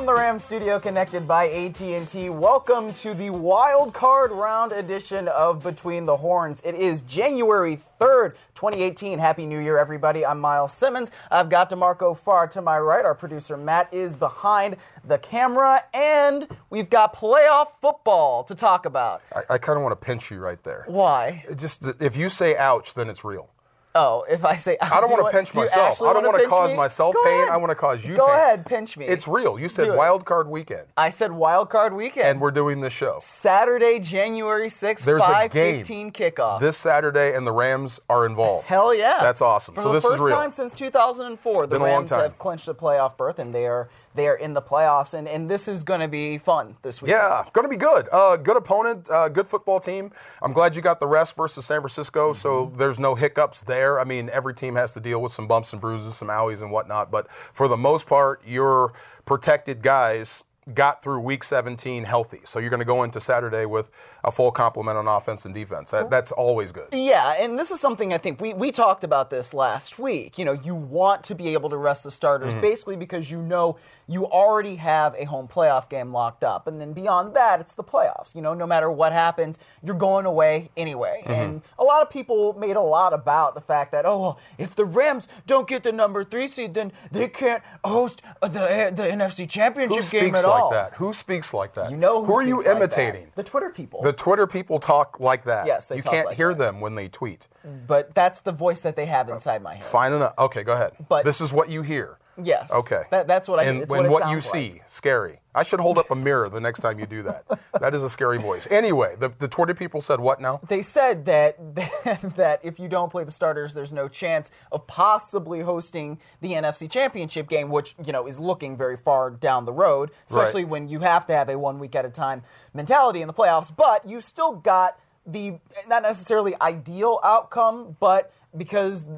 From the Ram Studio, connected by AT&T, welcome to the wild card round edition of Between the Horns. It is January 3rd, 2018. Happy New Year, everybody. I'm Miles Simmons. I've got DeMarco Farr to my right. Our producer Matt is behind the camera, and we've got playoff football to talk about. I, I kind of want to pinch you right there. Why? It Just if you say "ouch," then it's real. Oh, if I say I don't do want to pinch myself. I don't want to cause me? myself Go pain. ahead. I want to cause you Go pain. ahead, pinch me. It's real. You said wild card weekend, I said wild card weekend. and we're doing this show Saturday, January 6th, There's a 5:15 kickoff. this Saturday, and the Rams are involved. Hell yeah. That's awesome. For So the this is first real. time since 2004, the Been Rams have clinched a playoff berth and they are they are in the playoffs and, and this is going to be fun this week. Yeah, going to be good. Uh, good opponent, uh, good football team. I'm glad you got the rest versus San Francisco, so Mm-hmm. there's no hiccups there. I mean, every team has to deal with some bumps and bruises, some owies and whatnot, but for the most part, your protected guys got through week 17 healthy. So you're going to go into Saturday with a full complement on offense and defense. That, that's always good. Yeah, and this is something I think we, we talked about this last week. You know, you want to be able to rest the starters Mm-hmm. basically because you know you already have a home playoff game locked up. And then beyond that, it's the playoffs. You know, no matter what happens, you're going away anyway. Mm-hmm. And a lot of people made a lot about the fact that, oh, well, if the Rams don't get the number three seed, then they can't host the, the NFC Championship Who game speaks at like all. that? Who speaks like that? You know who, are you speaks like that. imitating? The Twitter people. The Twitter people talk like that. Yes, they You talk can't like hear that. them when they tweet. but that's the voice that they have inside my head. Fine enough. Okay, go ahead. But- this is what you hear. Yes. Okay. That, that's what I. And it's when what, what you like. see, scary. I should hold up a mirror the next time you do that. that is a scary voice. Anyway, the, the Twitter people said what now? They said that that if you don't play the starters, there's no chance of possibly hosting the NFC Championship game, which you know is looking very far down the road, especially when you have to have a one week at a time mentality in the playoffs. But you still got the not necessarily ideal outcome, but because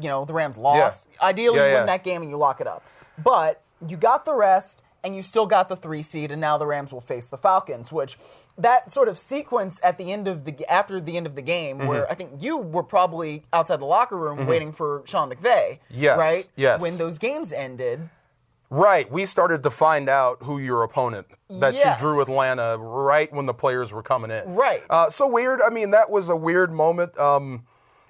you know the Rams lost, ideally Yeah, you yeah. win that game and you lock it up. But you got the rest and you still got the three seed, and now the Rams will face the Falcons. Which that sort of sequence at the end of the after the end of the game, Mm-hmm. where I think you were probably outside the locker room waiting for Sean McVay. Yes, right. yes. When those games ended, Right. We started to find out who your opponent that Yes. you drew Atlanta right when the players were coming in. Right. Uh, so weird. I mean, that was a weird moment. Um,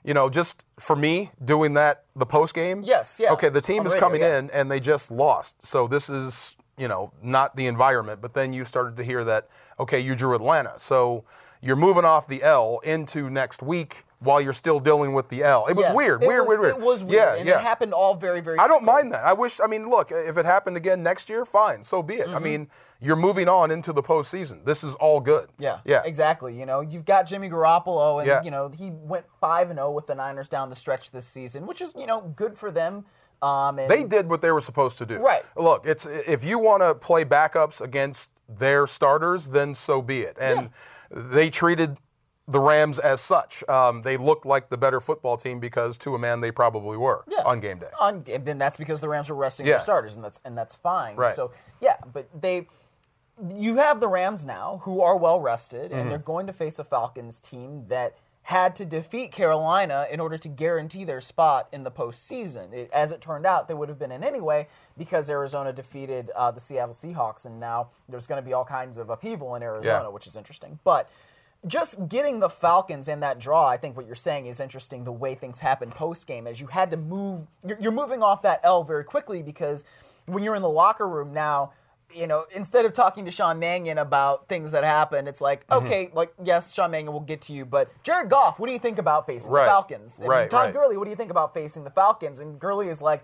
you know, just for me doing that the post game. Yes, yeah, Okay, the team on is radio, coming yeah. in and they just lost. So this is you know not the environment. But then you started to hear that okay, you drew Atlanta. So you're moving off the L into next week while you're still dealing with the L. It was Yes, weird, it weird, was, weird, weird. It was weird, Yeah, and yeah. it happened all very, very. I don't quickly. mind that. I wish. I mean, look, if it happened again next year, fine, so be it. Mm-hmm. I mean, you're moving on into the postseason. This is all good. Yeah, yeah, exactly. You know, you've got Jimmy Garoppolo, and Yeah. you know he went five and zero with the Niners down the stretch this season, which is you know good for them. Um, and They did what they were supposed to do. Right. Look, it's if you want to play backups against their starters, then so be it. And they treated the Rams as such. Um, they looked like the better football team because, to a man, they probably were Yeah. on game day. on, and then that's because the Rams were resting Yeah. their starters, and that's and that's fine. Right. So yeah, but they, you have the Rams now who are well rested, Mm-hmm. and they're going to face a Falcons team that had to defeat Carolina in order to guarantee their spot in the postseason. It, as it turned out, they would have been in anyway because Arizona defeated uh, the Seattle Seahawks, and now there's going to be all kinds of upheaval in Arizona, Yeah. which is interesting. But just getting the Falcons in that draw, I think what you're saying is interesting. The way things happen post game, as you had to move, you're, you're moving off that L very quickly because when you're in the locker room now, you know, instead of talking to Sean Mannion about things that happened, it's like, Mm-hmm. okay, like yes, Sean Mannion will get to you, but Jared Goff, what do you think about facing Right. the Falcons? And Right, Todd right. Gurley, what do you think about facing the Falcons? And Gurley is like.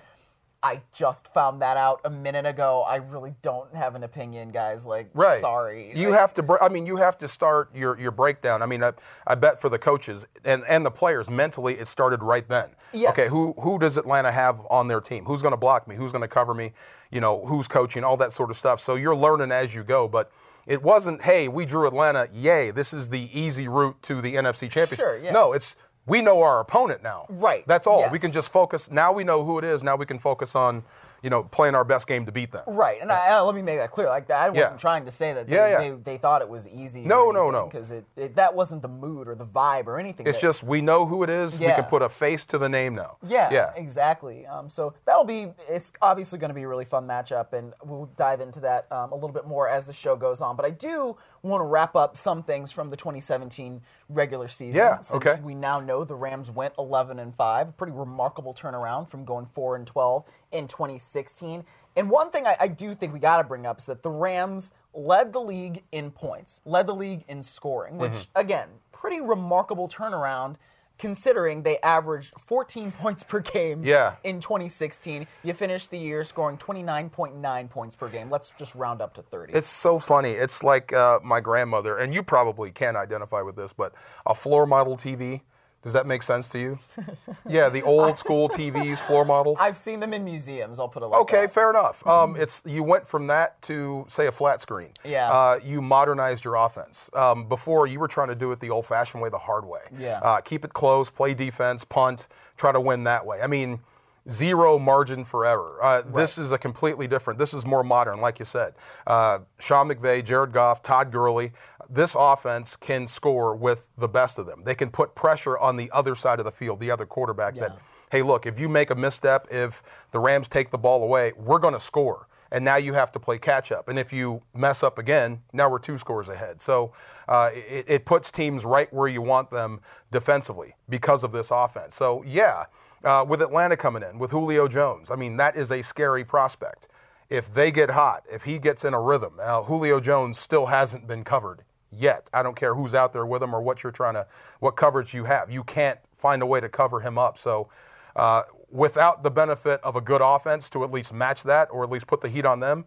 I just found that out a minute ago. I really don't have an opinion, guys. Like, Right. sorry. You Like, have to. br- I mean, you have to start your, your breakdown. I mean, I, I bet for the coaches and, and the players mentally, it started right then. Yes. Okay. Who who does Atlanta have on their team? Who's going to block me? Who's going to cover me? You know, who's coaching? All that sort of stuff. So you're learning as you go, but. It wasn't, hey, we drew Atlanta, yay, this is the easy route to the NFC Championship. Sure, yeah. No, it's we know our opponent now. Right, That's all. We can just focus. Now we know who it is. Now we can focus on, you know, playing our best game to beat them. Right, and I, let me make that clear. Like I wasn't Yeah. trying to say that they, Yeah, yeah. They, they thought it was easy. No, no, no. Because it, it that wasn't the mood or the vibe or anything. It's that- just we know who it is. We can put a face to the name now. yeah, Yeah. exactly. Um, so that'll be. It's obviously going to be a really fun matchup, and we'll dive into that um, a little bit more as the show goes on. But I do want to wrap up some things from the 2017 regular season. Yeah, Since okay. We now know the Rams went 11 and five, a pretty remarkable turnaround from going four and 12 in 2016. And one thing I, I do think we got to bring up is that the Rams led the league in points, led the league in scoring, which Mm-hmm. again, pretty remarkable turnaround. Considering they averaged 14 points per game Yeah. in 2016. You finished the year scoring 29.9 points per game. Let's just round up to 30. It's so funny. It's like uh, my grandmother, and you probably can identify with this, but a floor model TV. Does that make sense to you? yeah, the old school TVs, floor model. I've seen them in museums. I'll put a like Okay, that. fair enough. Um, it's you went from that to say a flat screen. Yeah. Uh, you modernized your offense. Um, before you were trying to do it the old-fashioned way, the hard way. Yeah. Uh, keep it close, play defense, punt, try to win that way. I mean, zero margin for error. Uh, This is a completely different. This is more modern, like you said. Uh, Sean McVay, Jared Goff, Todd Gurley. This offense can score with the best of them. They can put pressure on the other side of the field, the other quarterback. That hey, look, if you make a misstep, if the Rams take the ball away, we're going to score. And now you have to play catch up. And if you mess up again, now we're two scores ahead. So uh, it, it puts teams right where you want them defensively because of this offense. So, yeah, uh, with Atlanta coming in, with Julio Jones, I mean, that is a scary prospect. If they get hot, if he gets in a rhythm, now Julio Jones still hasn't been covered yet. I don't care who's out there with him or what you're trying to, what coverage you have. You can't find a way to cover him up. So, uh, without the benefit of a good offense to at least match that or at least put the heat on them,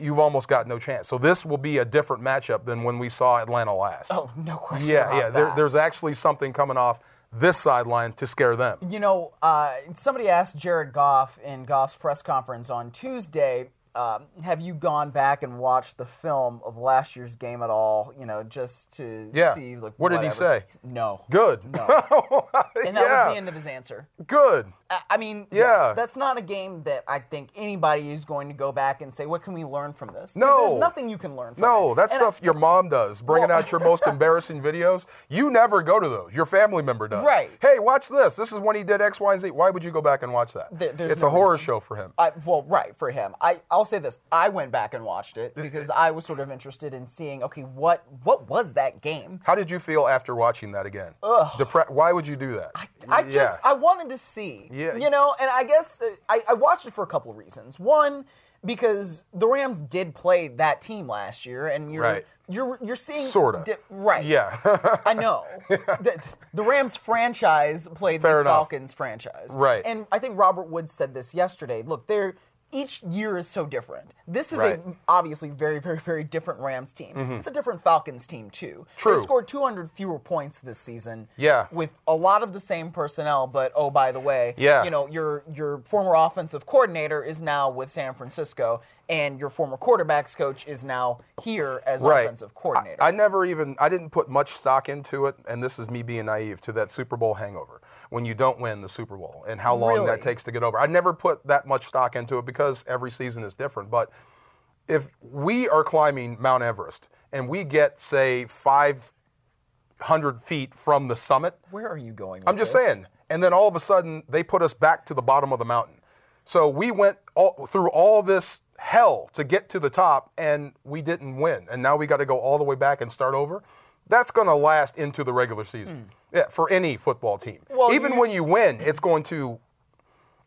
you've almost got no chance. So this will be a different matchup than when we saw Atlanta last. Oh, no question yeah, yeah. There, there's actually something coming off this sideline to scare them. You know, uh, somebody asked Jared Goff in Goff's press conference on Tuesday, um, have you gone back and watched the film of last year's game at all? You know, just to Yeah. see. Like, What did he say? No. Good. No. And that Yeah. was the end of his answer. Good. I- I mean, Yeah. yes, that's not a game that I think anybody is going to go back and say, "What can we learn from this?" No. there's nothing you can learn from No, it. that And stuff I- your mom does, bringing Well- out your most embarrassing videos. You never go to those. Your family member does. Right. Hey, watch this. This is when he did X, Y, and Z. Why would you go back and watch that? There's it's no a horror reason. show for him. I, well, right for him. I I'll say this. I went back and watched it because I was sort of interested in seeing. Okay, what what was that game? How did you feel after watching that again? Depre- Why would you do that? I just Yeah. I wanted to see. Yeah. You know, and I guess uh, I, I watched it for a couple of reasons. One, because the Rams did play that team last year, and you're Right. you're you're seeing Sorta. di- right. Yeah. I know. the, the Rams franchise played Fair the enough. Falcons franchise. Right. And I think Robert Woods said this yesterday. Look, they're each year is so different. This is Right. Mm-hmm. a obviously very, very, very different Rams team. It's a different Falcons team too. True. They scored 200 fewer points this season. Yeah. With a lot of the same personnel, but oh by the way, Yeah. you know your your former offensive coordinator is now with San Francisco, and your former quarterbacks coach is now here as right. offensive coordinator. I, I never even I didn't put much stock into it, and this is me being naive to that Super Bowl hangover when you don't win the Super Bowl and how long Really? that takes to get over. I never put that much stock into it because every season is different. But if we are climbing Mount Everest and we get say five hundred feet from the summit, Where are you going? I'm just this? saying. And then all of a sudden, they put us back to the bottom of the mountain. So we went all, through all this hell to get to the top, and we didn't win. And now we got to go all the way back and start over. That's going to last into the regular season. Yeah, for any football team. Well, Even you- when you win, it's going to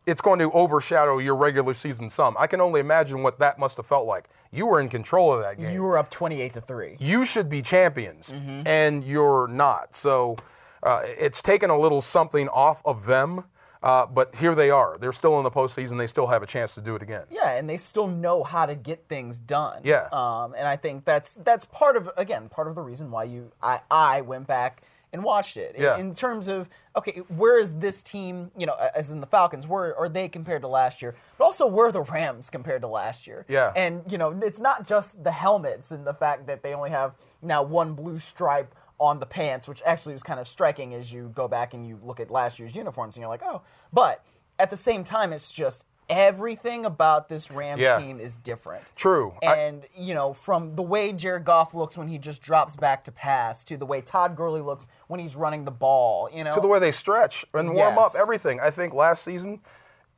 it's going to overshadow your regular season some. I can only imagine what that must have felt like. You were in control of that game You were up 28 to 3. you should be champions Mm-hmm. and you're not. So uh, it's taken a little something off of them, uh, but here they are. They're still in the postseason. They still have a chance to do it again. Yeah, and they still know how to get things done. Yeah. Um, and I think that's that's part of again part of the reason why you I I went back and watched it. In- Yeah. In, terms of okay, where is this team? You know, as in the Falcons, where are they compared to last year? But also where are the Rams compared to last year? Yeah. And you know, it's not just the helmets and the fact that they only have now one blue stripe on the pants, which actually was kind of striking as you go back and you look at last year's uniforms and you're like, oh. But at the same time, it's just everything about this Rams Yeah. team is different. True. I- And, you know, from the way Jared Goff looks when he just drops back to pass to the way Todd Gurley looks when he's running the ball, you know. to the way they stretch and warm up everything. I think last season,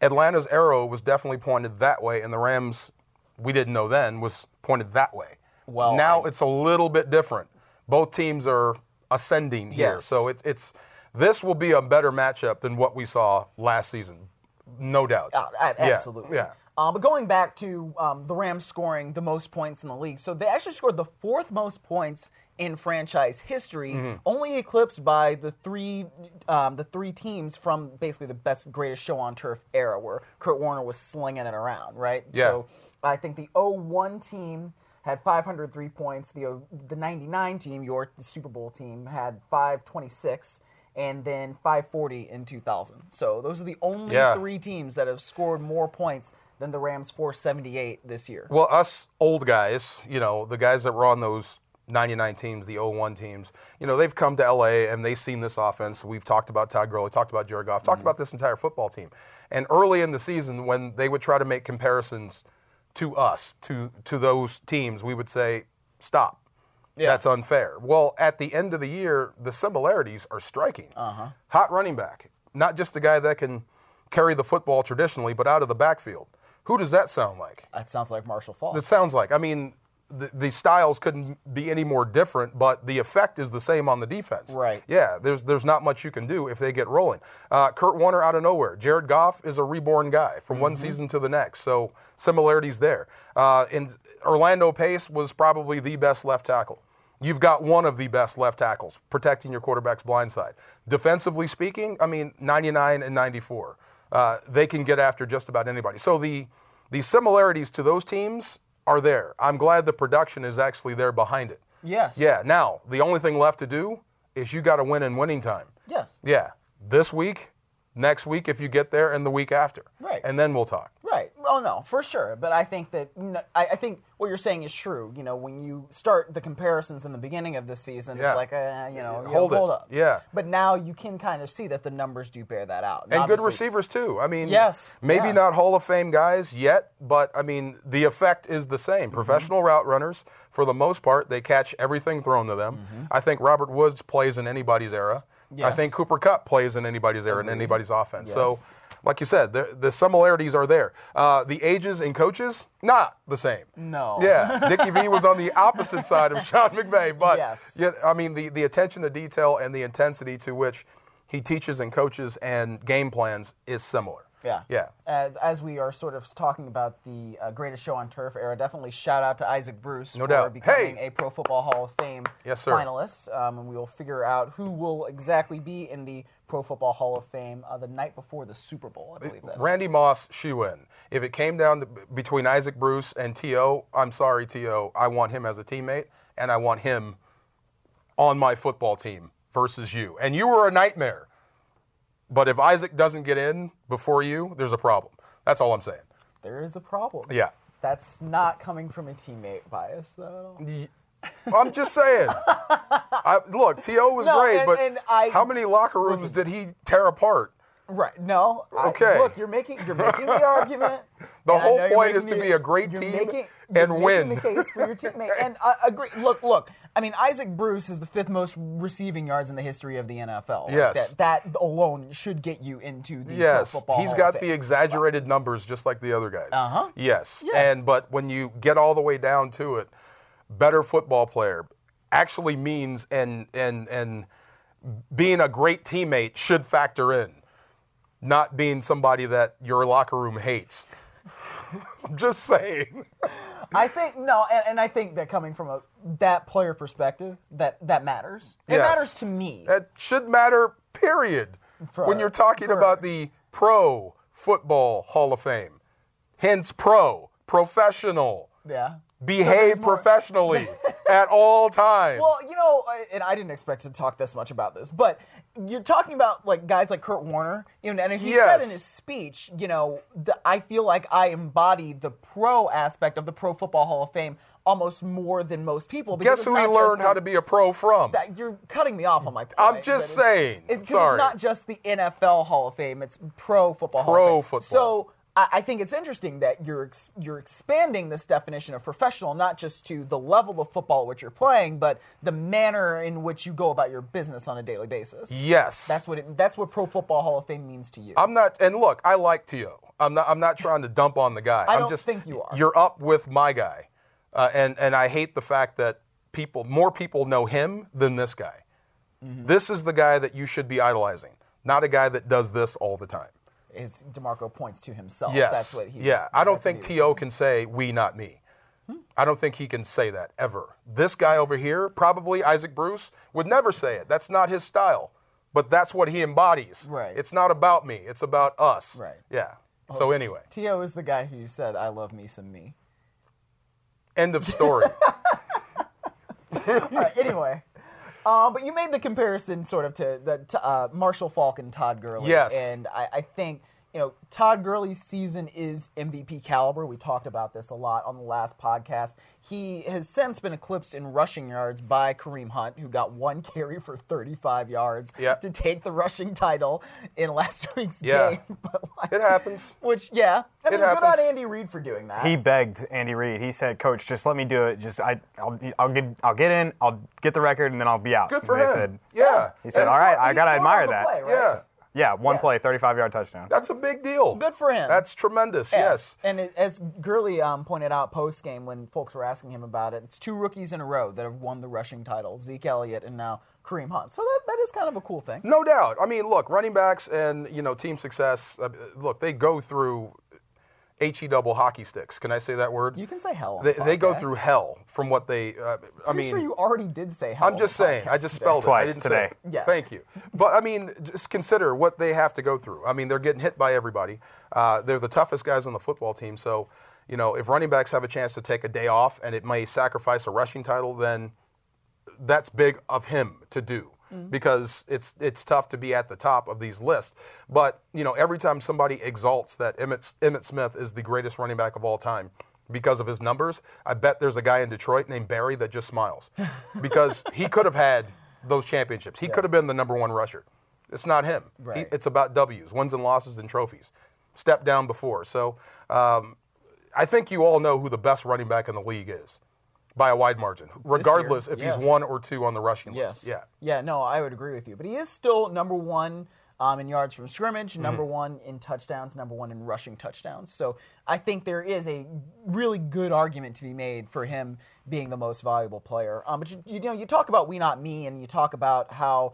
Atlanta's arrow was definitely pointed that way, and the Rams, we didn't know then, was pointed that way. Well, now I- it's a little bit different. Both teams are ascending here, so it's it's this will be a better matchup than what we saw last season, no doubt. Uh, a- Yeah, absolutely. Yeah. Uh, but going back to um, the Rams scoring the most points in the league, so they actually scored the fourth most points in franchise history, Mm-hmm. only eclipsed by the three um, the three teams from basically the best greatest show on turf era, where Kurt Warner was slinging it around, right? Yeah. So I think the 01 team had 503 points. The the 99 team, your the Super Bowl team, had 526. And then 540 in 2000. So those are the only Yeah. three teams that have scored more points than the Rams 478 this year. Well, us old guys, you know, the guys that were on those 99 teams, the 01 teams, you know, they've come to LA and they've seen this offense. We've talked about Todd Gurley, talked about Jared Goff, talked mm-hmm. about this entire football team. And early in the season, when they would try to make comparisons to us, to, to those teams, we would say, stop. Yeah. That's unfair. Well, at the end of the year, the similarities are striking. Uh-huh. Hot running back, not just a guy that can carry the football traditionally, but out of the backfield. Who does that sound like? That sounds like Marshall Faulk. It sounds like. I mean, the, the styles couldn't be any more different, but the effect is the same on the defense. Right. Yeah. There's there's not much you can do if they get rolling. Uh, Kurt Warner out of nowhere. Jared Goff is a reborn guy from one season to the next. So similarities there. Uh, and Orlando Pace was probably the best left tackle. You've got one of the best left tackles protecting your quarterback's blind side. Defensively speaking, I mean, 99 and 94. Uh, they can get after just about anybody. So the the similarities to those teams are there. I'm glad the production is actually there behind it. Yes. Yeah. Now the only thing left to do is you got to win in winning time. Yes. Yeah. This week, next week if you get there, and the week after. Right. And then we'll talk. Right. Oh no, for sure. But I think that I, I think what you're saying is true. You know, when you start the comparisons in the beginning of the season, Yeah. it's like, uh, you know, Hold hold, up. Yeah. But now you can kind of see that the numbers do bear that out. And good receivers too. I mean, Yes, maybe yeah. not Hall of Fame guys yet, but I mean the effect is the same. Mm-hmm. Professional route runners, for the most part, they catch everything thrown to them. I think Robert Woods plays in anybody's era. I Mm-hmm. Think Cooper Kupp plays in anybody's era in anybody's offense. So, like you said, the, the similarities are there. Uh, the ages and coaches not the same. No. Yeah, Dickie V was on the opposite side of Sean McVay, but Yes. yeah, I mean the, the attention to detail and the intensity to which he teaches and coaches and game plans is similar. Yeah. Yeah. As, as we are sort of talking about the uh, greatest show on turf era, definitely shout out to Isaac Bruce No for doubt. becoming Hey! a Pro Football Hall of Fame Yes, sir. finalist. Um, and we will figure out who will exactly be in the Pro Football Hall of Fame uh, the night before the Super Bowl, I believe that is. Randy Moss shoe in. If it came down to, between Isaac Bruce and T.O., I'm sorry, T.O., I want him as a teammate, and I want him on my football team versus you. And you were a nightmare. But if Isaac doesn't get in before you, there's a problem. That's all I'm saying. There is a problem. Yeah. That's not coming from a teammate bias, though. I'm just saying. I, look, T.O. was No, great, and- but and I- how many locker rooms did he tear apart? Right. No. I- Okay. look, you're making you're making the argument. The whole point is to be a great team making, and you're making win. the case for your teammate. And I agree. Look, look. I mean, Isaac Bruce is the fifth most receiving yards in the history of the NFL. Like, Yes. that that alone should get you into the Yes, Football he's got the exaggerated numbers just like the other guys. Uh Uh-huh. Yes, Yeah. and but when you get all the way down to it, better football player actually means and and and being a great teammate should factor in, not being somebody that your locker room hates. I'm just saying. I think no, and, and I think that coming from a that player perspective, that that matters. It Yes. matters to me. That should matter, period. For- when you're talking for- about the Pro Football Hall of Fame. Hence, pro, professional. yeah. Behave more- professionally at all times. Well, you know, and I didn't expect to talk this much about this, but you're talking about like guys like Kurt Warner, you know, and he said in his speech, you know, the, I feel like I embody the pro aspect of the Pro Football Hall of Fame almost more than most people. Because Guess who he learned just how to be a pro from? that you're cutting me off on my point. I'm just it's- saying. It's Sorry. it's not just the NFL Hall of Fame; it's Pro Football Hall Pro of Fame. football. So I, think it's interesting that you're ex- you're expanding this definition of professional not just to the level of football which you're playing, but the manner in which you go about your business on a daily basis. Yes. That's what it, that's what Pro Football Hall of Fame means to you. I'm not, and look, I like Tio. I'm not, I'm not trying to dump on the guy. I am don't just, think you are. You're up with my guy. Uh, and, and I hate the fact that people, more people know him than this guy. Mm-hmm. This is the guy that you should be idolizing, not a guy that does this all the time. As Demarco points to himself. Yes. That's what he. Was, yeah, I don't think T.O. can say, we, not me. Hmm. I don't think he can say that ever. This guy over here, probably Isaac Bruce, would never say it. That's not his style. But that's what he embodies. Right. It's not about me, it's about us. Right. Yeah. So, anyway, T.O. is the guy who said, "I love me some me." end of story. All right, anyway. Uh, but you made the comparison sort of to the to, uh, Marshall Faulk and Todd Gurley. Yes. And I, I think, you know, Todd Gurley's season is MVP caliber. We talked about this a lot on the last podcast. He has since been eclipsed in rushing yards by Kareem Hunt, who got one carry for 35 yards Yeah. to take the rushing title in last week's Yeah. game. But like, it happens. which, yeah. I mean, good on. Andy Reid for doing that. He begged Andy Reid. He said, "Coach, just let me do it. Just I, I'll, I'll get, I'll get in. I'll get the record, and then I'll be out." Good for and him. they Said, yeah. He said, And "All right, I gotta admire that." play, right? Yeah. Yeah, one Yeah. play, 35 yard touchdown. That's a big deal. Good for him. That's tremendous. Yeah. Yes. And it, as Gurley um, pointed out post game when folks were asking him about it, it's two rookies in a row that have won the rushing title Zeke Elliott and now Kareem Hunt. So that, that is kind of a cool thing. No doubt. I mean, look, running backs and you know team success. Uh, look, they go through he double hockey sticks. Can I say that word? You can say hell. On They, the they go through hell from what they. Uh, I I'm mean, sure you already did say hell. I'm just on the saying. I just spelled Twice it. I didn't today. Say, Yes. Thank you. But I mean, just consider what they have to go through. I mean, they're getting hit by everybody. Uh, they're the toughest guys on the football team. So, you know, if running backs have a chance to take a day off and it may sacrifice a rushing title, then that's big of him to do because it's it's tough to be at the top of these lists. But you know, every time somebody exalts that Emmitt Emmitt Smith is the greatest running back of all time because of his numbers, I bet there's a guy in Detroit named Barry that just smiles because he could have had those championships. He could have been the number one rusher. It's not him. He- it's about W's, wins and losses, and trophies. Step down before. So um, I think you all know who the best running back in the league is by a wide margin, regardless if yes. he's one or two on the rushing Yes. list. Yeah. Yeah. No, I would agree with you. But he is still number one um, in yards from scrimmage, Mm-hmm. number one in touchdowns, number one in rushing touchdowns. So I think there is a really good argument to be made for him being the most valuable player. Um, but you, you know, you talk about we not me, and you talk about how.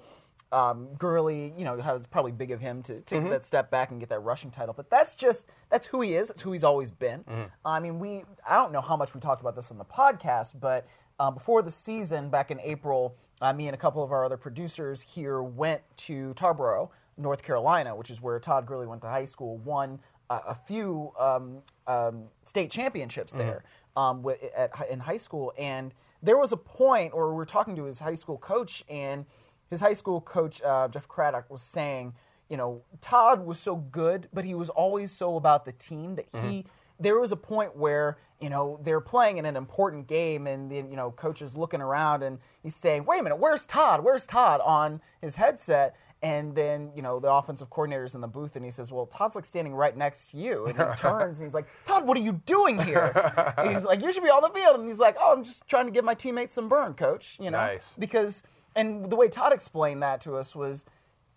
Um, Gurley, you know, how it's probably big of him to take Mm-hmm. that step back and get that rushing title, but that's just that's who he is. That's who he's always been. Mm-hmm. I mean, we I don't know how much we talked about this on the podcast, but um, before the season, back in April, uh, me and a couple of our other producers here went to Tarboro, North Carolina, which is where Todd Gurley went to high school, won uh, a few um, um, state championships there um, wi- at, in high school. And there was a point where we were talking to his high school coach, and his high school coach, uh, Jeff Craddock, was saying, you know, Todd was so good, but he was always so about the team that he there was a point where you know they're playing in an important game and the you know coach is looking around and he's saying wait a minute where's todd? Where's todd? on his headset. And then you know the offensive coordinator's in the booth and he says well todd's like standing right next to you. And he turns and he's like todd what are you doing here? And he's like you should be on the field. And he's like oh i'm just trying to give my teammates some burn coach you know? Nice. because and the way todd explained that to us was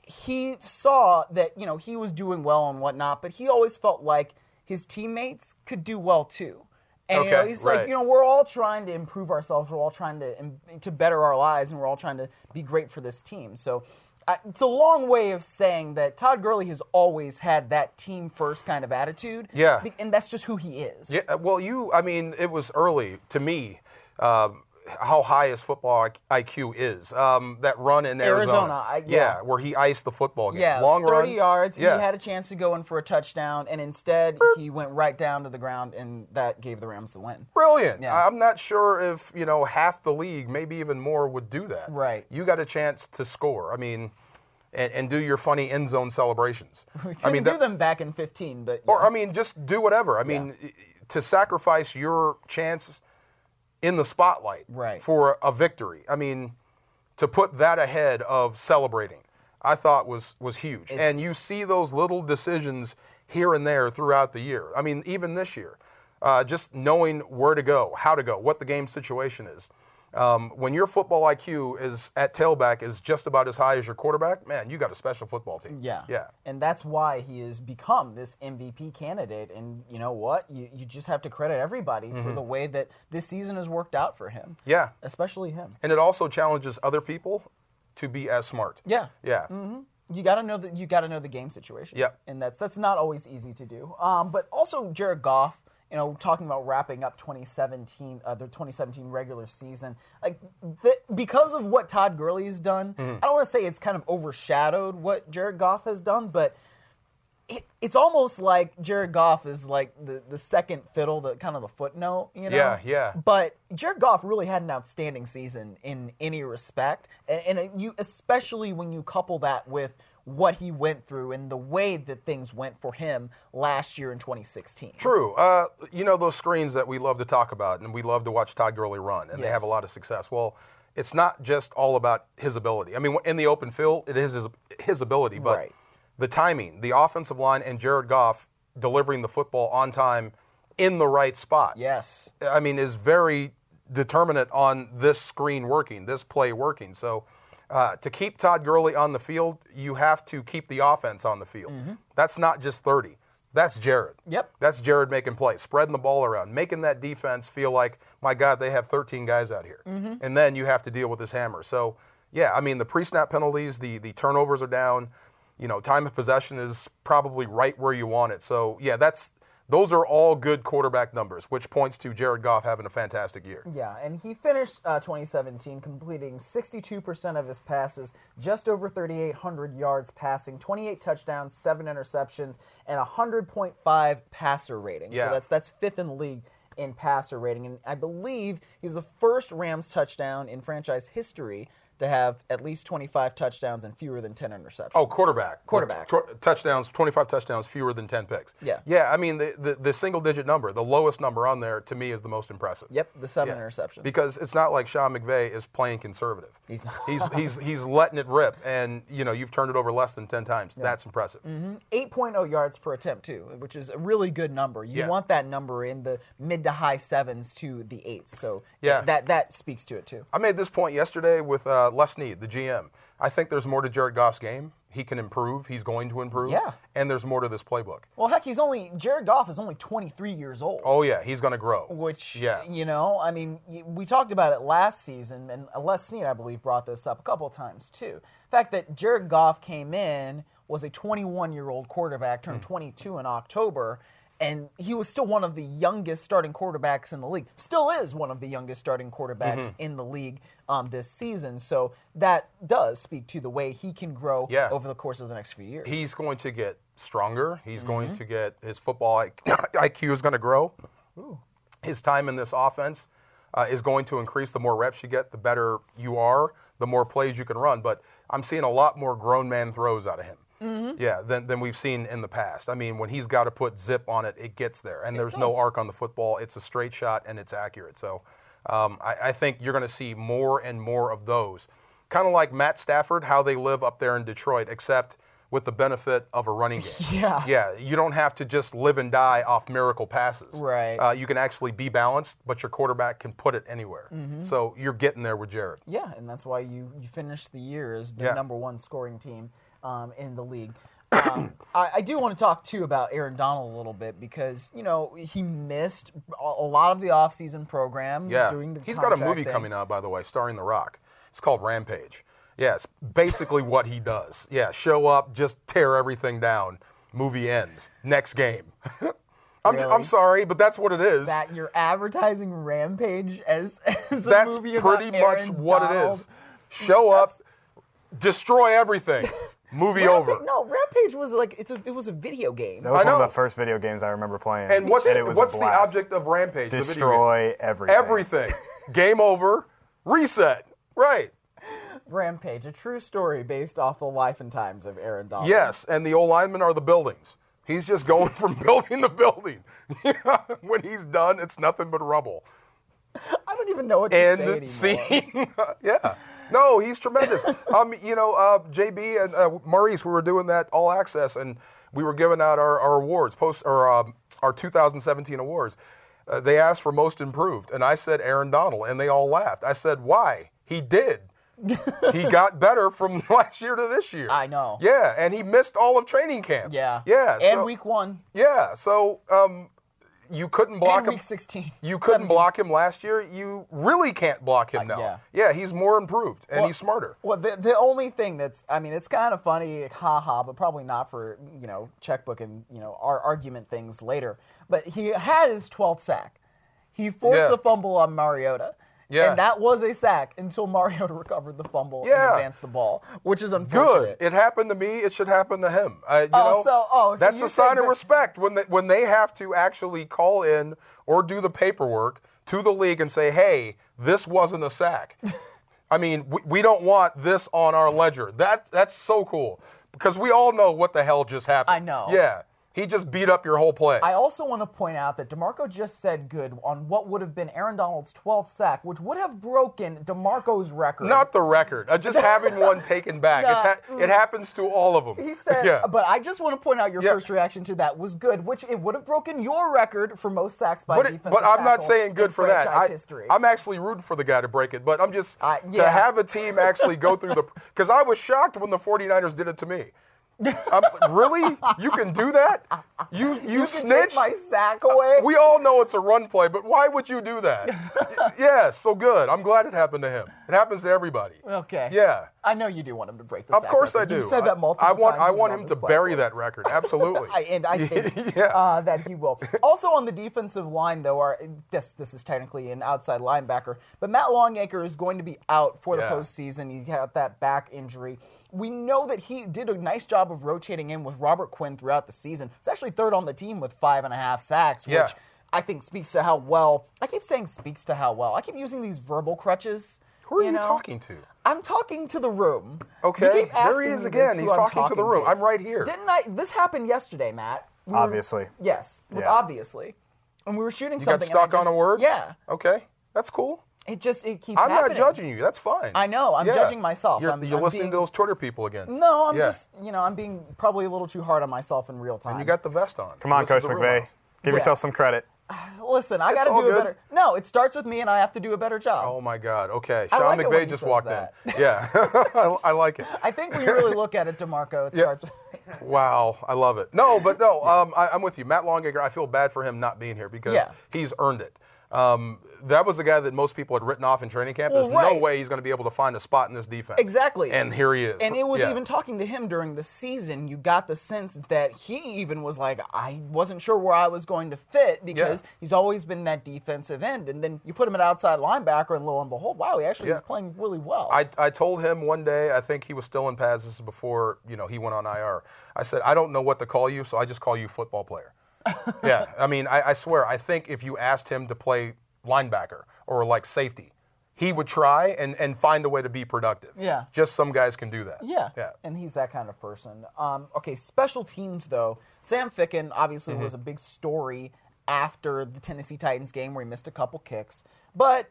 he saw that you know he was doing well and whatnot, but he always felt like his teammates could do well too. And you know, he's right. like, you know, we're all trying to improve ourselves. We're all trying to to better our lives, and we're all trying to be great for this team. So. I it's a long way of saying that Todd Gurley has always had that team first kind of attitude. Yeah. And that's just who he is. Yeah, well, you, I mean, it was early to me um, how high his football IQ is. Um, that run in Arizona. Arizona, I- yeah. where he iced the football game. Yeah, Long 30 run. yards. Yeah. He had a chance to go in for a touchdown, and instead he went right down to the ground, and that gave the Rams the win. Brilliant. Yeah. I'm not sure if, you know, half the league, maybe even more, would do that. Right. You got a chance to score. I mean, and, and do your funny end zone celebrations. We I mean, do that- them back in 15, but Or, I mean, just do whatever. I mean, i- to sacrifice your chance in the spotlight Right. for a victory. I mean, to put that ahead of celebrating, I thought was was huge. It's- and you see those little decisions here and there throughout the year. I mean, even this year, uh, just knowing where to go, how to go, what the game situation is. Um, when your football IQ is at tailback is just about as high as your quarterback, man, you got a special football team. Yeah. Yeah. And that's why he has become this MVP candidate. And you know what? You, you just have to credit everybody Mm-hmm. for the way that this season has worked out for him. Yeah. Especially him. And it also challenges other people to be as smart. Yeah. Yeah. You got to know that you got to know the game situation. Yep. And that's that's not always easy to do. Um, but also Jared Goff, you know, talking about wrapping up 2017, uh, the 2017 regular season, like th- because of what Todd Gurley's done. Mm-hmm. I don't want to say it's kind of overshadowed what Jared Goff has done, but it, it's almost like Jared Goff is like the, the second fiddle, the kind of the footnote, you know? Yeah, yeah. But Jared Goff really had an outstanding season in any respect, and, and you especially when you couple that with what he went through and the way that things went for him last year in 2016. True. Uh, you know those screens that we love to talk about, and we love to watch Todd Gurley run, and they have a lot of success. Well, it's not just all about his ability. I mean, in the open field, it is his, his ability, but Right. the timing, the offensive line, and Jared Goff delivering the football on time in the right spot. Yes. I mean, is very determinate on this screen working, this play working. So uh, to keep Todd Gurley on the field, you have to keep the offense on the field. That's not just 30. That's Jared. Yep. That's Jared making plays, spreading the ball around, making that defense feel like, my God, they have 13 guys out here. And then you have to deal with this hammer. So, yeah, I mean, the pre snap penalties, the, the turnovers are down. You know, time of possession is probably right where you want it. So, yeah, that's those are all good quarterback numbers, which points to Jared Goff having a fantastic year. Yeah, and he finished uh, 2017 completing 62% of his passes, just over 3,800 yards passing, 28 touchdowns, seven interceptions, and a 100.5 passer rating. Yeah. So that's that's fifth in the league in passer rating, and I believe he's the first Rams touchdown in franchise history to have at least 25 touchdowns and fewer than 10 interceptions. Oh, quarterback. Quarterback. Tw- touchdowns, 25 touchdowns, fewer than 10 picks. Yeah. Yeah, I mean, the, the, the single digit number, the lowest number on there, to me, is the most impressive. Yep, the seven Yeah. interceptions. Because it's not like Sean McVay is playing conservative. He's not. He's, he's, he's letting it rip, and, you know, you've turned it over less than 10 times. That's impressive. 8.0 yards per attempt too, which is a really good number. You Yeah. want that number in the mid to high sevens to the eights. So Yeah. that that speaks to it too. I made this point yesterday with uh, Uh, Les Snead, the GM. I think there's more to Jared Goff's game. He can improve. He's going to improve. Yeah. And there's more to this playbook. Well, heck, he's only Jared Goff is only 23 years old. Oh, yeah, he's going to grow. Which, Yeah. you know, I mean, we talked about it last season, and Les Snead, I believe, brought this up a couple of times too. The fact that Jared Goff came in was a 21 year old quarterback, turned mm. 22 in October, and he was still one of the youngest starting quarterbacks in the league. Still is one of the youngest starting quarterbacks in the league um, this season. So that does speak to the way he can grow Yeah. over the course of the next few years. He's going to get stronger. He's Mm-hmm. going to get his football IQ is going to grow. His time in this offense uh, is going to increase. The more reps you get, the better you are. The more plays you can run. But I'm seeing a lot more grown man throws out of him. Mm-hmm. Yeah, than, than we've seen in the past. I mean, when he's got to put zip on it, it gets there, and there's no arc on the football. It's a straight shot and it's accurate. So um, I, I think you're going to see more and more of those. Kind of like Matt Stafford, how they live up there in Detroit, except with the benefit of a running game. Yeah. Yeah, you don't have to just live and die off miracle passes. Right. Uh, you can actually be balanced, but your quarterback can put it anywhere. Mm-hmm. So you're getting there with Jared. Yeah, and that's why you you finished the year as the Yeah. number one scoring team um, in the league. Um, I, I do want to talk too about Aaron Donald a little bit because you know he missed a, a lot of the offseason program. Yeah. during the He's got a movie thing. coming out, by the way, starring The Rock. It's called Rampage. Yeah, it's basically what he does. Yeah, show up, just tear everything down. Movie ends. Next game. I'm, Really? I'm sorry, but that's what it is. That you're advertising Rampage as, as a that's pretty much Aaron what it is. Show up, destroy everything. Movie Rampage, over. No, Rampage was like it's a it was a video game. That was I one know. of the first video games I remember playing. And what's it was what's the object of Rampage? the video? Destroy everything. everything. Game over. Reset. Right. Rampage, a true story based off the life and times of Aaron Donald. Yes, and the old linemen are the buildings. He's just going from building to building. when he's done, it's nothing but rubble. I don't even know what to say And anymore. scene. yeah. No, he's tremendous. um, you know, uh, JB and uh, Maurice, we were doing that all access, and we were giving out our, our awards, post or um, our 2017 awards. Uh, they asked for most improved, and I said Aaron Donald, and they all laughed. I said, "Why? He did. he got better from last year to this year. I know. Yeah, and he missed all of training camp. Yeah. yeah, And so- week one. Yeah, so um, you couldn't block And him. week 16. You couldn't 17. block him last year. You really can't block him Uh, now. yeah. he's more improved and Well- he's smarter. Well, the, the only thing that's, I mean, it's kind of funny, haha, but probably not for, you know, checkbook and, you know, our argument things later. But he had his 12th sack. He forced Yeah. the fumble on Mariota. Yeah. And that was a sack until Mariota recovered the fumble Yeah. and advanced the ball, which is unfortunate. Good. It happened to me. It should happen to him. I, you Oh, know, so- oh, so that's a sign of respect when they, when they have to actually call in or do the paperwork to the league and say, "Hey, this wasn't a sack." I mean, we, we don't want this on our ledger. That that's so cool because we all know what the hell just happened. I know. Yeah, he just beat up your whole play. I also want to point out that DeMarco just said good on what would have been Aaron Donald's 12th sack, which would have broken DeMarco's record. Not the record. Uh, just having one taken back. It's ha- it happens to all of them. He said, yeah. but I just want to point out your Yeah. first reaction to that was good, which it would have broken your record for most sacks by But, it, defensive but I'm not saying in good for that. I, history. I'm actually rooting for the guy to break it, but I'm just Uh, to have a team actually go through the because I was shocked when the 49ers did it to me. I'm, really? You can do that? You you, you take my sack away. we all know it's a run play, but why would you do that? Y- yeah, so good. I'm glad it happened to him. It happens to everybody. okay. Yeah. I know you do want him to break the Of course I do. You've said that multiple I want times. I want him to bury that record. Absolutely. I, and I think Yeah. uh, that he will. Also on the defensive line, though, are this this is technically an outside linebacker, but Matt Longacre is going to be out for the Yeah. postseason. He had that back injury. We know that he did a nice job of rotating in with Robert Quinn throughout the season. He's actually third on the team with five and a half sacks, Yeah. which I think speaks to how well. I keep saying speaks to how well. I keep using these verbal crutches. Who are you, know? talking to? I'm talking to the room. Okay, You keep there he is again. He's I'm talking to the room. I'm right here. Didn't I? This happened yesterday, Matt. We were- Obviously. yes, with Yeah. obviously. And we were shooting You got something. and I stuck on a word? Yeah. Okay, that's cool. It just it keeps I'm happening. not judging you. That's fine. I know, I'm judging myself. You're, I'm- you're I'm listening being- to those Twitter people again. No, I'm Yeah. just you know I'm being probably a little too hard on myself in real time. And you got the vest on. Come on, Coach McVay. Give Yeah. yourself some credit. Listen, I got to do a better. No, it starts with me, and I have to do a better job. Oh my God. Okay. Sean like McVay just walked that. in. Yeah. I, I like it. I think when you really look at it, Demarco, it Yeah. starts. with... Wow, I love it. No, but no, um, I, I'm with you. Matt Longacre, I feel bad for him not being here because Yeah. he's earned it. Um, that was the guy that most people had written off in training camp. There's right. no way he's going to be able to find a spot in this defense. Exactly. And here he is. And it was Yeah. even talking to him during the season, you got the sense that he even was like, I wasn't sure where I was going to fit because Yeah. he's always been that defensive end. And then you put him at outside linebacker, and lo and behold, wow, he actually Yeah. is playing really well. I, I told him one day, I think he was still in pads. This is before you know he went on IR. I said, I don't know what to call you, so I just call you football player. yeah, I mean, I, I swear, I think if you asked him to play linebacker or like safety, he would try and, and find a way to be productive. Yeah. Just some guys can do that. Yeah. Yeah. And he's that kind of person. Um, okay, special teams, though. Sam Ficken obviously Mm-hmm. was a big story after the Tennessee Titans game where he missed a couple kicks. But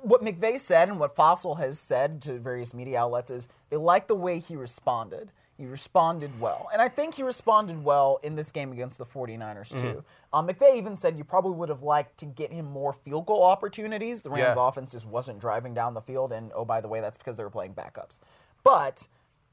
what McVay said and what Fassel has said to various media outlets is they like the way he responded. He responded well. And I think he responded well in this game against the 49ers, too. Um, McVay even said you probably would have liked to get him more field goal opportunities. The Rams Yeah. offense just wasn't driving down the field. And oh, by the way, that's because they were playing backups. But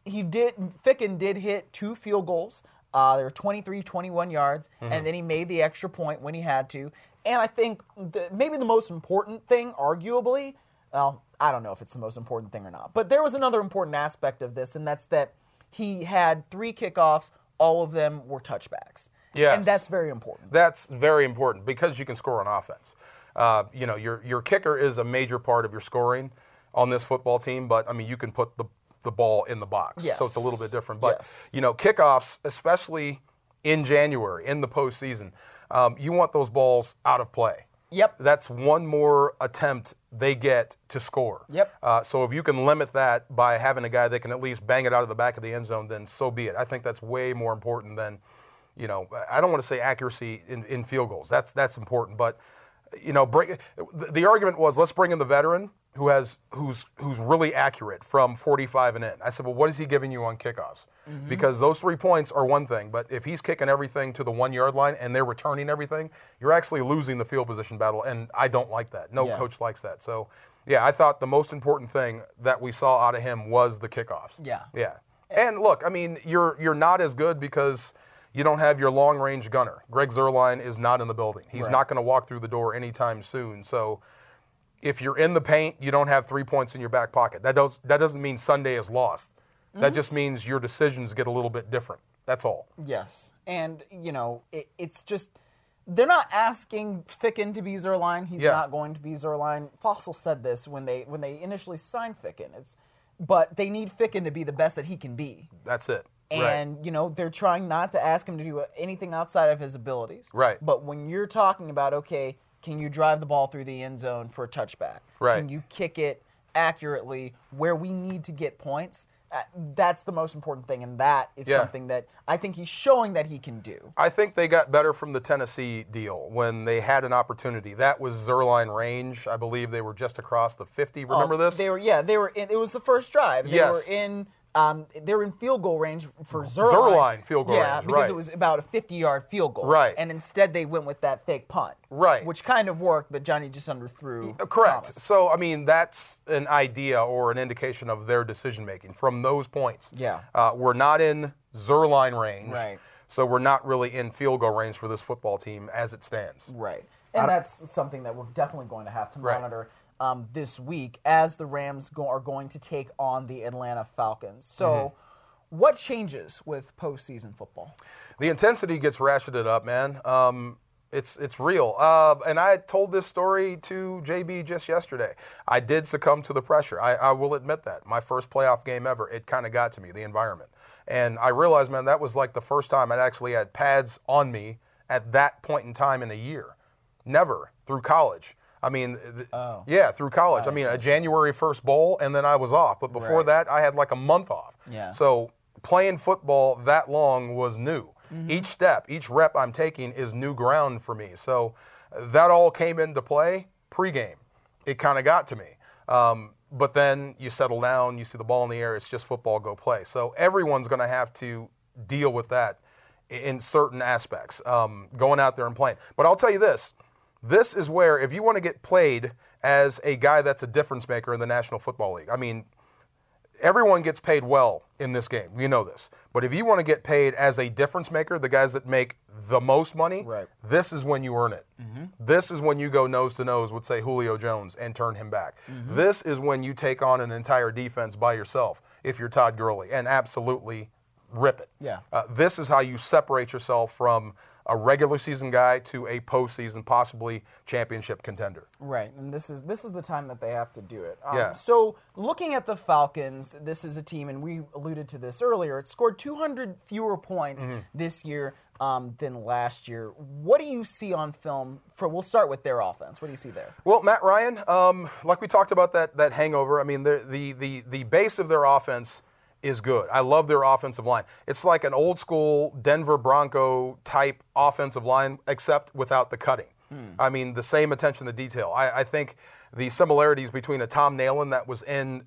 he did Ficken did hit two field goals. Uh, they were 23, 21 yards, and then he made the extra point when he had to. And I think the, maybe the most important thing, arguably, well, I don't know if it's the most important thing or not, but there was another important aspect of this, and that's that he had three kickoffs. All of them were touchbacks. Yes. And that's very important. That's very important because you can score on offense. Uh, you know, your your kicker is a major part of your scoring on this football team, but I mean, you can put the the ball in the box, so it's a little bit different. But Yes. you know, kickoffs, especially in January in the postseason, um, you want those balls out of play. Yep. That's one more attempt they get to score. Yep. Uh, so if you can limit that by having a guy that can at least bang it out of the back of the end zone, then so be it. I think that's way more important than, you know, I don't want to say accuracy in, in field goals. That's that's important, but you know, bring, the, the argument was let's bring in the veteran who has who's who's really accurate from 45 and in. I said, well, what is he giving you on kickoffs? Mm-hmm. Because those three points are one thing, but if he's kicking everything to the one yard line and they're returning everything, you're actually losing the field position battle, and I don't like that. No Yeah. coach likes that. So, yeah, I thought the most important thing that we saw out of him was the kickoffs. Yeah. Yeah. And look, I mean, you're you're not as good because you don't have your long range gunner. Greg Zuerlein is not in the building. He's Right. not going to walk through the door anytime soon. So if you're in the paint, you don't have three points in your back pocket. That does that doesn't mean Sunday is lost. Mm-hmm. That just means your decisions get a little bit different. That's all. Yes, and you know it, it's just they're not asking Ficken to be Zuerlein. He's Yeah. not going to be Zuerlein. Fassel said this when they when they initially signed Ficken. It's but they need Ficken to be the best that he can be. That's it. And you know they're trying not to ask him to do anything outside of his abilities. Right. But when you're talking about okay, can you drive the ball through the end zone for a touchback? Right. Can you kick it accurately where we need to get points? Uh, that's the most important thing, and that is Yeah. something that I think he's showing that he can do. I think they got better from the Tennessee deal when they had an opportunity. That was Zuerlein range. I believe they were just across the 50. Remember Oh, this? They were yeah, they were in, it was the first drive. They Yes. were in um, they're in field goal range for Zuerlein. Zuerlein field goal yeah, range, because right. it was about a 50-yard field goal. Right. And instead they went with that fake punt. Right. Which kind of worked, but Johnny just underthrew. Uh, Correct. Thomas. So, I mean, that's an idea or an indication of their decision making from those points. Yeah. Uh, we're not in Zuerlein range. Right. So, we're not really in field goal range for this football team as it stands. Right. And that's something that we're definitely going to have to Right. monitor um, this week as the Rams go- are going to take on the Atlanta Falcons. So, Mm-hmm. what changes with postseason football? The intensity gets ratcheted up, man. Um, it's it's real. Uh, and I told this story to JB just yesterday. I did succumb to the pressure. I, I will admit that. My first playoff game ever, it kind of got to me, the environment. And I realized, man, that was like the first time I'd actually had pads on me at that point in time in a year. Never through college. I mean, th- yeah, through college. I mean, a January 1st bowl, and then I was off. But before Right. that, I had like a month off. Yeah. So playing football that long was new. Each step, each rep I'm taking is new ground for me. So uh, that all came into play pregame. It kind of got to me. Um, but then you settle down, you see the ball in the air, it's just football, go play. So everyone's going to have to deal with that in certain aspects, um, going out there and playing. But I'll tell you this this is where, if you want to get played as a guy that's a difference maker in the National Football League, I mean, everyone gets paid well in this game. You know this. But if you want to get paid as a difference maker, the guys that make the most money, Right. this is when you earn it. This is when you go nose to nose with, say, Julio Jones and turn him back. This is when you take on an entire defense by yourself if you're Todd Gurley and absolutely rip it. Yeah. Uh, this is how you separate yourself from a regular season guy to a postseason, possibly championship contender. Right, and this is this is the time that they have to do it. Um, Yeah. So looking at the Falcons, this is a team, and we alluded to this earlier. It scored 200 fewer points Mm-hmm. this year um, than last year. What do you see on film? For we'll start with their offense. What do you see there? Well, Matt Ryan, um, like we talked about that that hangover. I mean, the, the the the base of their offense is good. I love their offensive line. It's like an old school Denver Bronco type offensive line, except without the cutting. Hmm. I mean, the same attention to detail. I, I think the similarities between a Tom Nalen that was in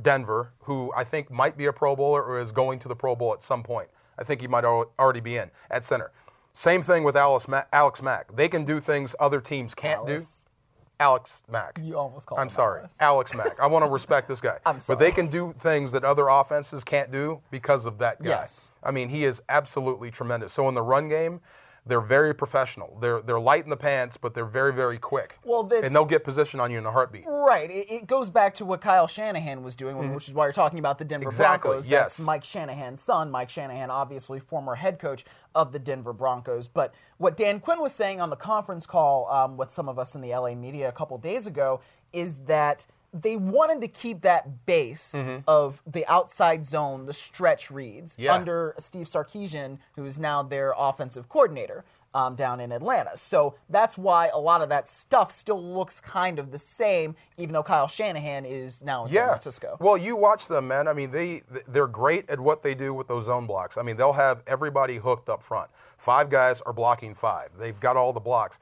Denver, who I think might be a Pro Bowler or is going to the Pro Bowl at some point. I think he might al- already be in at center. Same thing with Alex Ma- Alex Mack. They can do things other teams can't Alice? do. Alex Mack. You almost called I'm sorry, Alice. Alex Mack. I want to respect this guy. I'm sorry, But they can do things that other offenses can't do because of that guy. Yes. I mean, he is absolutely tremendous. So in the run game, they're very professional. They're they're light in the pants, but they're very very quick. Well, and they'll get position on you in a heartbeat. Right. It, it goes back to what Kyle Shanahan was doing, which is why you're talking about the Denver Mm-hmm. Exactly, Broncos. That's yes. Mike Shanahan's son. Mike Shanahan, obviously former head coach of the Denver Broncos. But what Dan Quinn was saying on the conference call um, with some of us in the LA media a couple days ago is that they wanted to keep that base of the outside zone, the stretch reads, Mm-hmm. Yeah. under Steve Sarkisian, who is now their offensive coordinator um, down in Atlanta. So that's why a lot of that stuff still looks kind of the same, even though Kyle Shanahan is now in San Francisco. Well, you watch them, man. I mean, they they're great at what they do with those zone blocks. I mean, they'll have everybody hooked up front. Five guys are blocking five. They've got all the blocks.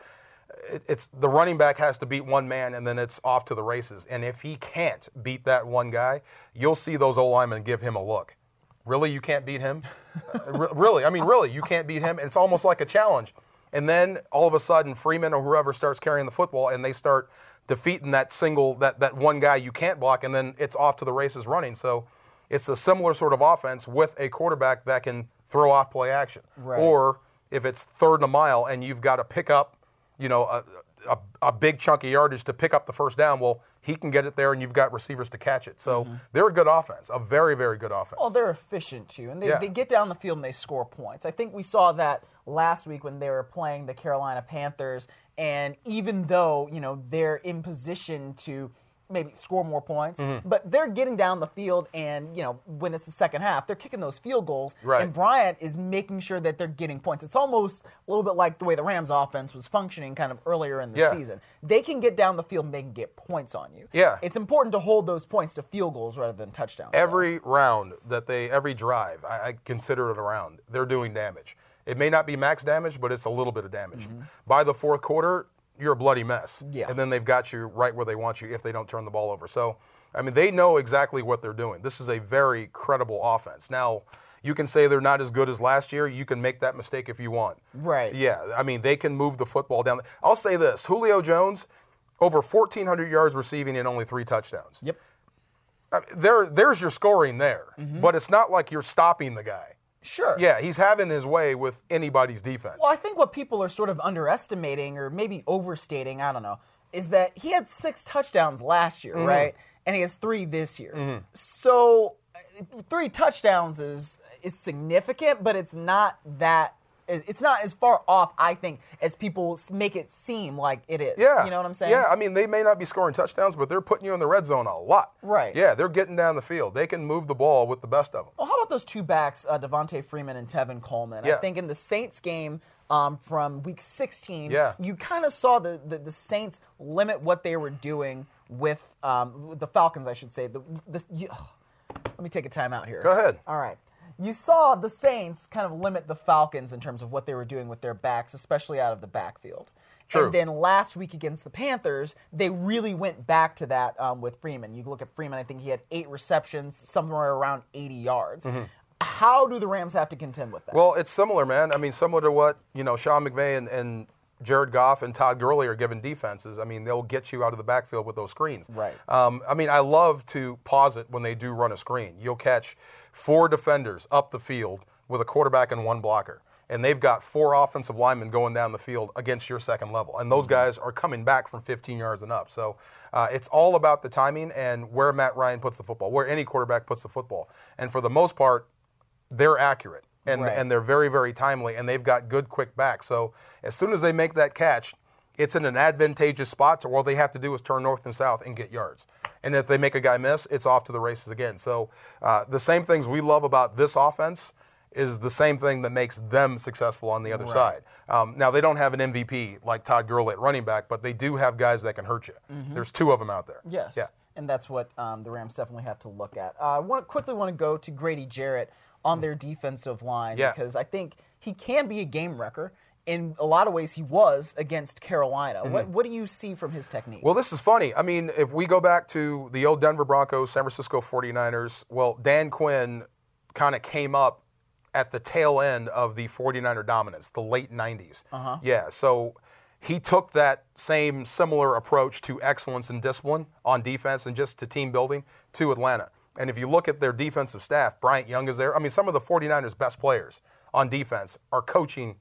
It, it's the running back has to beat one man, and then it's off to the races. And if he can't beat that one guy, you'll see those old linemen give him a look. Really, you can't beat him? Uh, re- really, I mean, really, you can't beat him. It's almost like a challenge. And then all of a sudden, Freeman or whoever starts carrying the football, and they start defeating that single, that that one guy you can't block, and then it's off to the races running. So it's a similar sort of offense with a quarterback that can throw off play action, Right. or if it's third and a mile and you've got to pick up, you know, a, a, a big chunk of yardage to pick up the first down, well, he can get it there and you've got receivers to catch it. So mm-hmm. they're a good offense, a very, very good offense. Well, they're efficient too, and they, Yeah. they get down the field and they score points. I think we saw that last week when they were playing the Carolina Panthers, and even though you know they're in position to maybe score more points, Mm-hmm. but they're getting down the field, and you know when it's the second half, they're kicking those field goals, Right. and Bryant is making sure that they're getting points. It's almost a little bit like the way the Rams offense was functioning kind of earlier in the Yeah. season. They can get down the field and they can get points on you. Yeah. it's important to hold those points to field goals rather than touchdowns. every round that they every drive I, I consider it a round they're doing damage it may not be max damage but it's a little bit of damage by the fourth quarter you're a bloody mess. Yeah. and then they've got you right where they want you if they don't turn the ball over. So i mean they know exactly what they're doing. This is a very credible offense. Now you can say they're not as good as last year. You can make that mistake if you want. Right. yeah i mean they can move the football down. I'll say this julio jones over 1400 yards receiving and only three touchdowns. Yep. I mean, there, there's your scoring there, mm-hmm. but it's not like you're stopping the guy. Sure. Yeah, he's having his way with anybody's defense. Well, I think what people are sort of underestimating or maybe overstating, I don't know, is that he had six touchdowns last year, right? And he has three this year. So uh, three touchdowns is is significant, but it's not that it's not as far off, I think, as people make it seem like it is. yeah, You know what I'm saying? Yeah, I mean they may not be scoring touchdowns, but they're putting you in the red zone a lot. Right. Yeah, they're getting down the field. They can move the ball with the best of them. Well, how about those two backs, uh, Devonta Freeman and Tevin Coleman? I think in the Saints game um, from Week 16, Yeah. you kind of saw the, the the Saints limit what they were doing with, um, the Falcons, I should say. The, the, you, let me take a time out here. Go ahead. All right. You saw the Saints kind of limit the Falcons in terms of what they were doing with their backs, especially out of the backfield. True. And then last week against the Panthers, they really went back to that um, with Freeman. You look at Freeman, I think he had eight receptions, somewhere around 80 yards. How do the Rams have to contend with that? Mm-hmm. Well, it's similar, man. I mean, similar to what you know Sean McVay and, and Jared Goff and Todd Gurley are giving defenses. I mean, they'll get you out of the backfield with those screens. Right. Um, I mean, I love to pause it when they do run a screen. You'll catch four defenders up the field with a quarterback and one blocker. And they've got four offensive linemen going down the field against your second level. And those guys are coming back from 15 yards and up. So uh, it's all about the timing and where Matt Ryan puts the football, where any quarterback puts the football. And for the most part, they're accurate and, Right. and they're very, very timely, and they've got good, quick back. So as soon as they make that catch, it's in an advantageous spot where all they have to do is turn north and south and get yards. And if they make a guy miss, it's off to the races again. So uh, the same things we love about this offense is the same thing that makes them successful on the other side. Um, now they don't have an MVP like Todd Gurley at running back, but they do have guys that can hurt you. There's two of them out there. Yes. Yeah. And that's what um, the Rams definitely have to look at. Uh, I want quickly want to go to Grady Jarrett on their defensive line Yeah. because I think he can be a game wrecker. In a lot of ways, he was against Carolina. What what do you see from his technique? Mm-hmm. Well, this is funny. I mean, if we go back to the old Denver Broncos, San Francisco 49ers, well, Dan Quinn kind of came up at the tail end of the 49er dominance, the late 90s. Uh-huh. Yeah, so he took that same similar approach to excellence and discipline on defense and just to team building to Atlanta. And if you look at their defensive staff, Bryant Young is there. I mean, some of the 49ers' best players on defense are coaching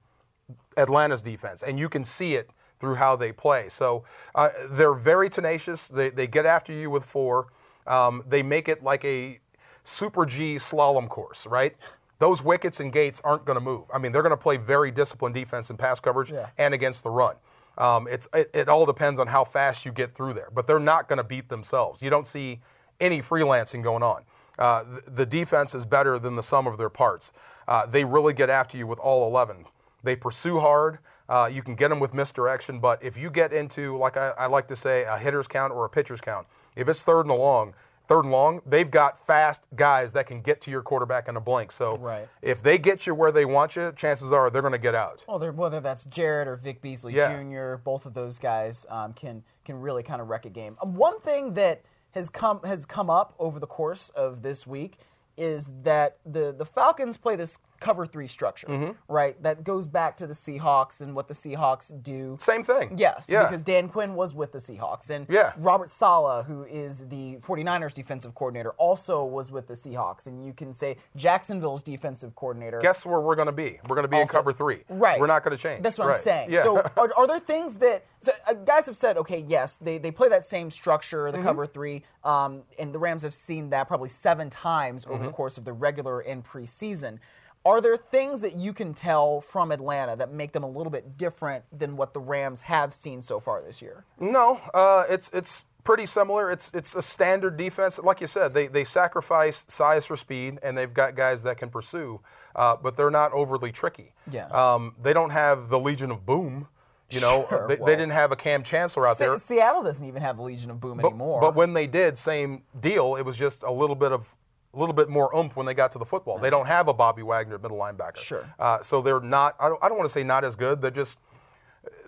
Atlanta's defense, and you can see it through how they play. So uh, they're very tenacious. They, they get after you with four. Um, they make it like a super G slalom course, right? Those wickets and gates aren't going to move. I mean, they're going to play very disciplined defense in pass coverage Yeah. and against the run. Um, it's it, it all depends on how fast you get through there, but they're not going to beat themselves. You don't see any freelancing going on. Uh, the, the defense is better than the sum of their parts. Uh, they really get after you with all 11. They pursue hard. Uh, you can get them with misdirection, but if you get into, like I, I like to say, a hitter's count or a pitcher's count, if it's third and long, third and long, they've got fast guys that can get to your quarterback in a blink. So Right. if they get you where they want you, chances are they're going to get out. Well, whether that's Jarrett or Vic Beasley Yeah. Jr., both of those guys um, can can really kind of wreck a game. Um, one thing that has come has come up over the course of this week is that the the Falcons play this cover three structure, Mm-hmm. right? That goes back to the Seahawks and what the Seahawks do. Same thing. Yes, Yeah. because Dan Quinn was with the Seahawks. And Yeah. Robert Saleh, who is the 49ers defensive coordinator, also was with the Seahawks. And you can say Jacksonville's defensive coordinator. Guess where we're going to be? We're going to be in cover three. Right. We're not going to change. That's what Right. I'm saying. Yeah. So are, are there things that so uh, guys have said? Okay, yes, they, they play that same structure, Mm-hmm. the cover three, um, and the Rams have seen that probably seven times over Mm-hmm. the course of the regular and preseason. Are there things that you can tell from Atlanta that make them a little bit different than what the Rams have seen so far this year? No, uh, it's it's pretty similar. It's it's a standard defense. Like you said, they they sacrifice size for speed, and they've got guys that can pursue, uh, but they're not overly tricky. Yeah. Um, they don't have the Legion of Boom. You know, Sure, they, well. they didn't have a Cam Chancellor out Se- there. Seattle doesn't even have the Legion of Boom But, anymore. but when they did, same deal. It was just a little bit of a little bit more oomph when they got to the football. They don't have a Bobby Wagner middle linebacker. Sure. Uh, so they're not. I don't, I don't want to say not as good. They're just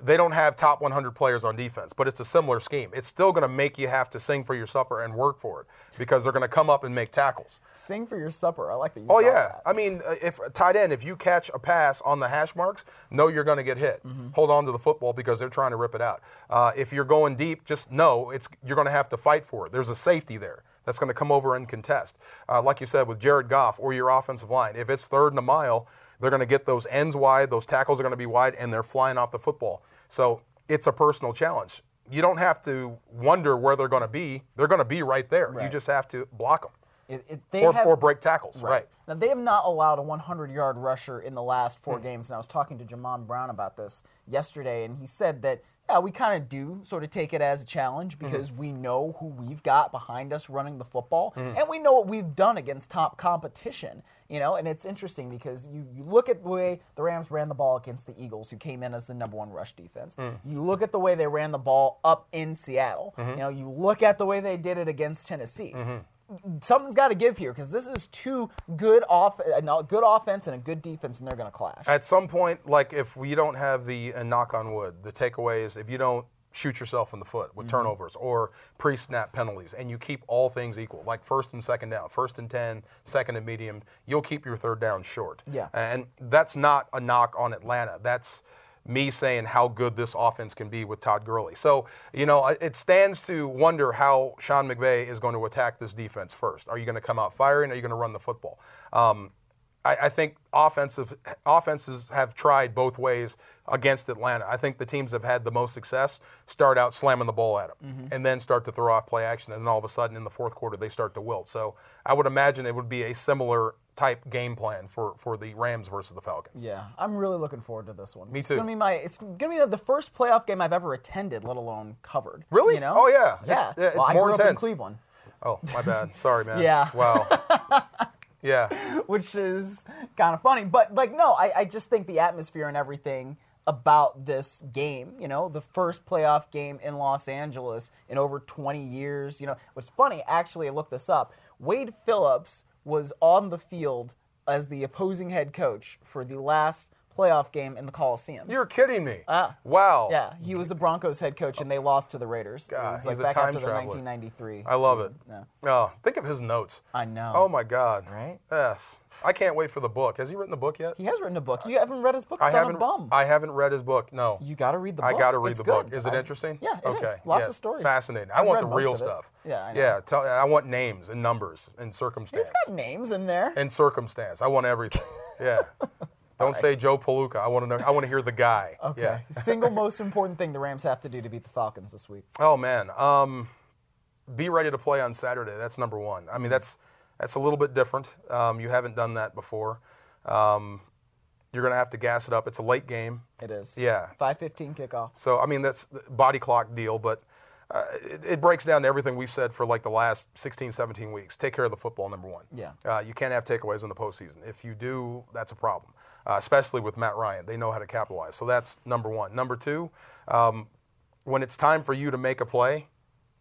they don't have top 100 players on defense, but it's a similar scheme. It's still going to make you have to sing for your supper and work for it because they're going to come up and make tackles. Sing for your supper. I like that you. Oh yeah, that. I mean, uh, if tight end, if you catch a pass on the hash marks, know you're going to get hit. Mm-hmm. Hold on to the football because they're trying to rip it out. Uh, if you're going deep, just know it's you're going to have to fight for it. There's a safety there that's going to come over and contest. Uh, like you said with Jared Goff or your offensive line, if it's third and a mile, they're going to get those ends wide, those tackles are going to be wide, and they're flying off the football. So it's a personal challenge. You don't have to wonder where they're going to be. They're going to be right there. You just have to block them It, it, they or, have, or break tackles. right. Now they have not allowed a 100 yard rusher in the last four Hmm. games, and I was talking to Jamon Brown about this yesterday, and he said that yeah, we kind of do sort of take it as a challenge Hmm. because we know who we've got behind us running the football, Hmm. and we know what we've done against top competition. You know, and it's interesting because you, you look at the way the Rams ran the ball against the Eagles, who came in as the number one rush defense. Hmm. You look at the way they ran the ball up in Seattle. Mm-hmm. You know, you look at the way they did it against Tennessee something's got to give here because this is two good off, a good offense and a good defense, and they're going to clash. At some point, like if we don't have the knock on wood, the takeaway is if you don't shoot yourself in the foot with mm-hmm. turnovers or pre-snap penalties, and you keep all things equal, like first and second down, first and 10, second and medium, you'll keep your third down short. Yeah. And that's not a knock on Atlanta. That's me saying how good this offense can be with Todd Gurley. So, you know, it stands to wonder how Sean McVay is going to attack this defense first. Are you going to come out firing? Or are you going to run the football? Um, I, I think offensive offenses have tried both ways against Atlanta. I think the teams have had the most success start out slamming the ball at them and then start to throw off play action, and then all of a sudden in the fourth quarter they start to wilt. So I would imagine it would be a similar type game plan for, for the Rams versus the Falcons. yeah, I'm really looking forward to this one. Me it's too. Gonna be my, it's going to be the first playoff game I've ever attended, let alone covered. Really? You know? Oh, yeah. Yeah. It's- it's well, I grew up in. Cleveland, Oh, my bad. Sorry, man. Yeah. Wow. yeah. which is kind of funny. But like, no, I, I just think the atmosphere and everything about this game, you know, the first playoff game in Los Angeles in over 20 years. You know, what's funny, actually, I looked this up. Wade Phillips was on the field as the opposing head coach for the last playoff game in the Coliseum. You're kidding me. Ah. wow. yeah, he was the Broncos head coach, and they lost to the Raiders. God, it was like he's a back time after the traveler. 1993. I love season. it. Yeah. Oh, think of his notes. I know. Oh my God. Right? Yes. I can't wait for the book. Has he written the book yet? He has written a book. You haven't read his book, I Son haven't. of Bum. I haven't read his book. No. You got to read the book. I got to read It's the book. good. Is it I- interesting? Yeah, it okay. is. Lots of stories. Fascinating. I I've want read the most real of it. stuff. Yeah, I know. Yeah. Tell, I want names and numbers and circumstance. It's got names in there. and circumstance. I want everything. Yeah. Don't say Joe Palooka. I want to know. I want to hear the guy. Okay. Yeah. Single most important thing the Rams have to do to beat the Falcons this week. Oh man. Um, be ready to play on Saturday. That's number one. I mean, that's that's a little bit different. Um, you haven't done that before. Um, you're going to have to gas it up. It's a late game. It is. Yeah. 5:15 kickoff. So I mean that's the body clock deal, but uh, it, it breaks down to everything we've said for like the last 16, 17 weeks. Take care of the football, number one. Yeah. Uh, you can't have takeaways in the postseason. If you do, that's a problem. Uh, especially with Matt Ryan, they know how to capitalize. So that's number one. Number two, um, when it's time for you to make a play,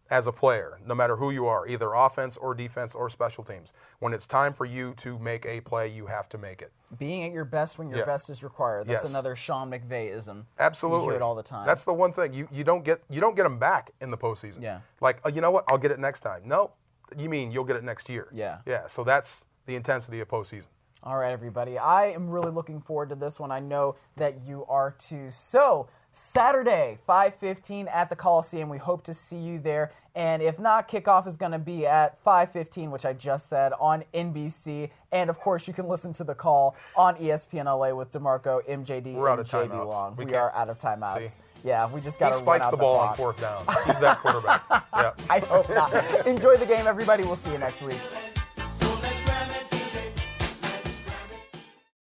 as a player, no matter who you are, either offense or defense or special teams. When it's time for you to make a play, you have to make it. Being at your best when your Yeah. best is required. That's Yes. another Sean McVayism. Absolutely, You hear it all the time. That's the one thing you, you don't get you don't get them back in the postseason. Yeah. Like uh, you know what? I'll get it next time. No, you mean you'll get it next year. Yeah. Yeah. So that's the intensity of postseason. All right, everybody. I am really looking forward to this one. I know that you are too. So, Saturday, 5:15 at the Coliseum. We hope to see you there. And if not, kickoff is going to be at 5:15, which I just said on NBC. And of course, you can listen to the call on ESPN LA with D'Marco, MJD, We're out and of JB timeouts. Long. We We, are out of timeouts. See? Yeah, we just got He to run spikes the ball on fourth down. He's that quarterback. yeah. I hope not. Enjoy the game, everybody. We'll see you next week.